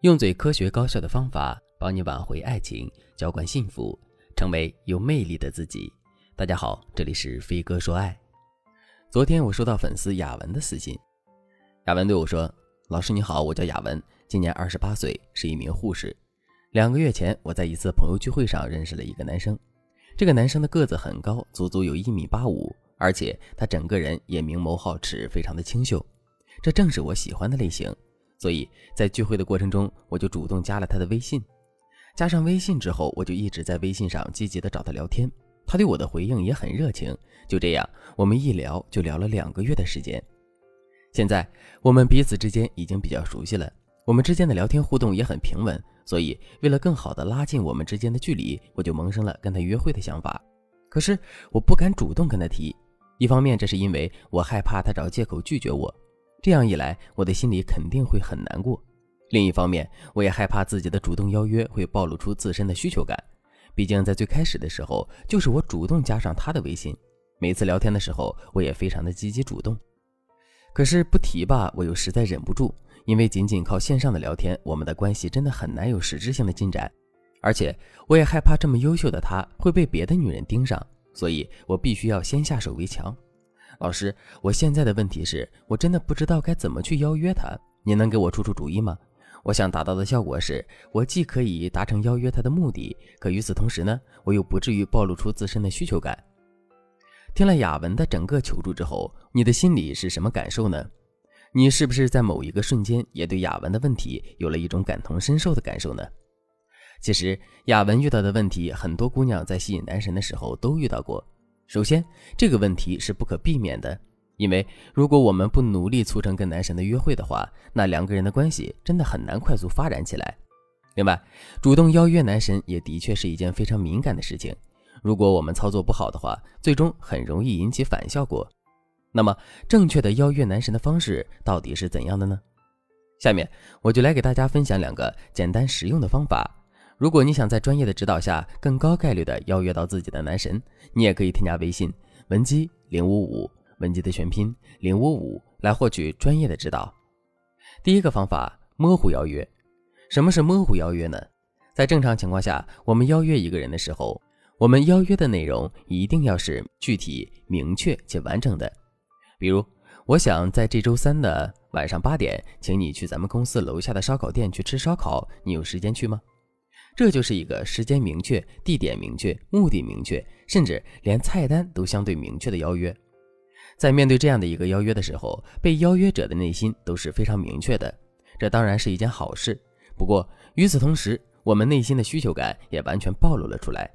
用最科学高效的方法帮你挽回爱情，浇灌幸福，成为有魅力的自己。大家好，这里是飞哥说爱。昨天我收到粉丝雅文的私信，雅文对我说：“老师你好，我叫雅文，今年二十八岁，是一名护士。两个月前，我在一次朋友聚会上认识了一个男生。这个男生的个子很高，足足有一米八五，而且他整个人也明眸皓齿，非常的清秀。这正是我喜欢的类型。”所以在聚会的过程中，我就主动加了他的微信。加上微信之后，我就一直在微信上积极的找他聊天。他对我的回应也很热情。就这样，我们一聊就聊了两个月的时间。现在我们彼此之间已经比较熟悉了，我们之间的聊天互动也很平稳。所以为了更好的拉近我们之间的距离，我就萌生了跟他约会的想法。可是我不敢主动跟他提，一方面这是因为我害怕他找借口拒绝我。这样一来，我的心里肯定会很难过。另一方面，我也害怕自己的主动邀约会暴露出自身的需求感。毕竟在最开始的时候，就是我主动加上他的微信。每次聊天的时候，我也非常的积极主动。可是不提吧，我又实在忍不住，因为仅仅靠线上的聊天，我们的关系真的很难有实质性的进展。而且，我也害怕这么优秀的他会被别的女人盯上，所以我必须要先下手为强。老师，我现在的问题是我真的不知道该怎么去邀约他，您能给我出出主意吗？我想达到的效果是，我既可以达成邀约他的目的，可与此同时呢，我又不至于暴露出自身的需求感。听了雅文的整个求助之后，你的心里是什么感受呢？你是不是在某一个瞬间也对雅文的问题有了一种感同身受的感受呢？其实雅文遇到的问题，很多姑娘在吸引男神的时候都遇到过。首先，这个问题是不可避免的，因为如果我们不努力促成跟男神的约会的话，那两个人的关系真的很难快速发展起来。另外，主动邀约男神也的确是一件非常敏感的事情，如果我们操作不好的话，最终很容易引起反效果。那么，正确的邀约男神的方式到底是怎样的呢？下面我就来给大家分享两个简单实用的方法。如果你想在专业的指导下更高概率的邀约到自己的男神，你也可以添加微信文姬零五五，文姬的全拼零五五，来获取专业的指导。第一个方法，模糊邀约。什么是模糊邀约呢？在正常情况下，我们邀约一个人的时候，我们邀约的内容一定要是具体、明确且完整的。比如，我想在这周三的晚上八点，请你去咱们公司楼下的烧烤店去吃烧烤，你有时间去吗？这就是一个时间明确、地点明确、目的明确，甚至连菜单都相对明确的邀约。在面对这样的一个邀约的时候，被邀约者的内心都是非常明确的，这当然是一件好事。不过与此同时，我们内心的需求感也完全暴露了出来。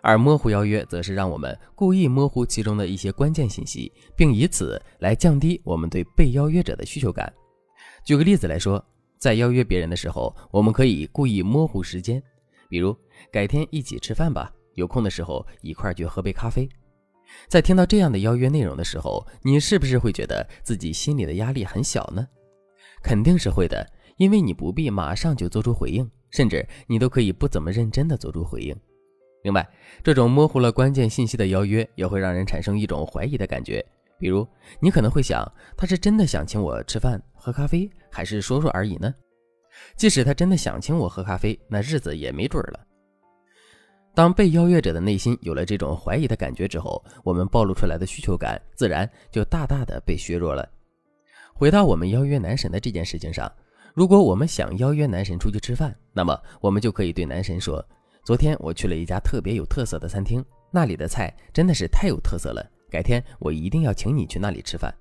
而模糊邀约，则是让我们故意模糊其中的一些关键信息，并以此来降低我们对被邀约者的需求感。举个例子来说。在邀约别人的时候，我们可以故意模糊时间，比如改天一起吃饭吧，有空的时候一块去喝杯咖啡。在听到这样的邀约内容的时候，你是不是会觉得自己心里的压力很小呢？肯定是会的，因为你不必马上就做出回应，甚至你都可以不怎么认真的做出回应。另外，这种模糊了关键信息的邀约也会让人产生一种怀疑的感觉。比如，你可能会想，他是真的想请我吃饭喝咖啡，还是说说而已呢？即使他真的想请我喝咖啡，那日子也没准了。当被邀约者的内心有了这种怀疑的感觉之后，我们暴露出来的需求感自然就大大的被削弱了。回到我们邀约男神的这件事情上，如果我们想邀约男神出去吃饭，那么我们就可以对男神说：“昨天我去了一家特别有特色的餐厅，那里的菜真的是太有特色了。”改天我一定要请你去那里吃饭。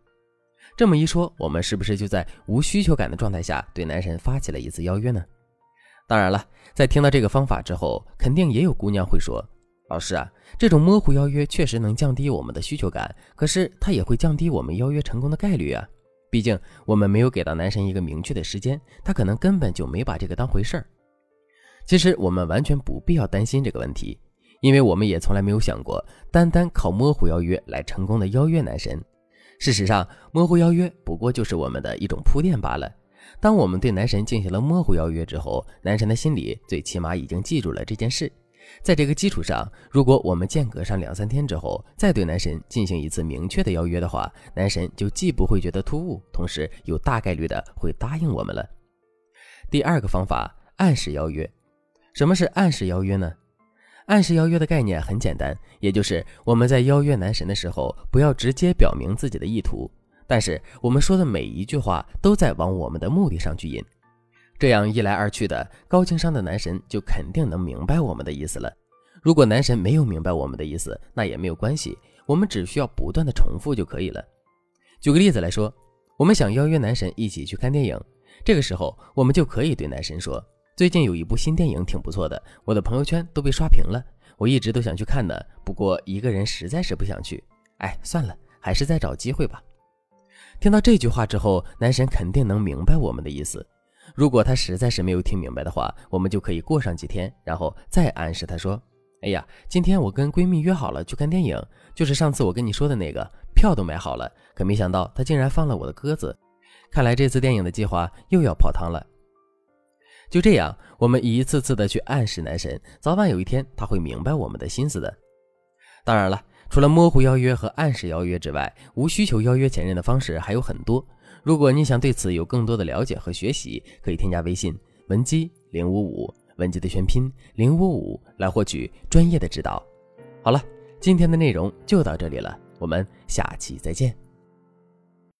这么一说，我们是不是就在无需求感的状态下对男神发起了一次邀约呢？当然了，在听到这个方法之后，肯定也有姑娘会说：“老师啊，这种模糊邀约确实能降低我们的需求感，可是它也会降低我们邀约成功的概率啊。毕竟我们没有给到男神一个明确的时间，他可能根本就没把这个当回事儿。其实我们完全不必要担心这个问题。”因为我们也从来没有想过，单单靠模糊邀约来成功的邀约男神。事实上，模糊邀约不过就是我们的一种铺垫罢了。当我们对男神进行了模糊邀约之后，男神的心里最起码已经记住了这件事。在这个基础上，如果我们间隔上两三天之后再对男神进行一次明确的邀约的话，男神就既不会觉得突兀，同时又大概率的会答应我们了。第二个方法，暗示邀约。什么是暗示邀约呢？暗示邀约的概念很简单，也就是我们在邀约男神的时候，不要直接表明自己的意图，但是我们说的每一句话都在往我们的目的上去引。这样一来二去的，高情商的男神就肯定能明白我们的意思了。如果男神没有明白我们的意思，那也没有关系，我们只需要不断的重复就可以了。举个例子来说，我们想邀约男神一起去看电影，这个时候我们就可以对男神说：“最近有一部新电影挺不错的，我的朋友圈都被刷屏了，我一直都想去看呢，不过一个人实在是不想去。哎，算了，还是再找机会吧。”听到这句话之后，男神肯定能明白我们的意思。如果他实在是没有听明白的话，我们就可以过上几天，然后再暗示他说：“哎呀，今天我跟闺蜜约好了去看电影，就是上次我跟你说的那个，票都买好了，可没想到他竟然放了我的鸽子，看来这次电影的计划又要泡汤了。”就这样，我们一次次的去暗示男神，早晚有一天他会明白我们的心思的。当然了，除了模糊邀约和暗示邀约之外，无需求邀约前任的方式还有很多。如果你想对此有更多的了解和学习，可以添加微信文姬零五五，文姬的全拼零五五，来获取专业的指导。好了，今天的内容就到这里了，我们下期再见。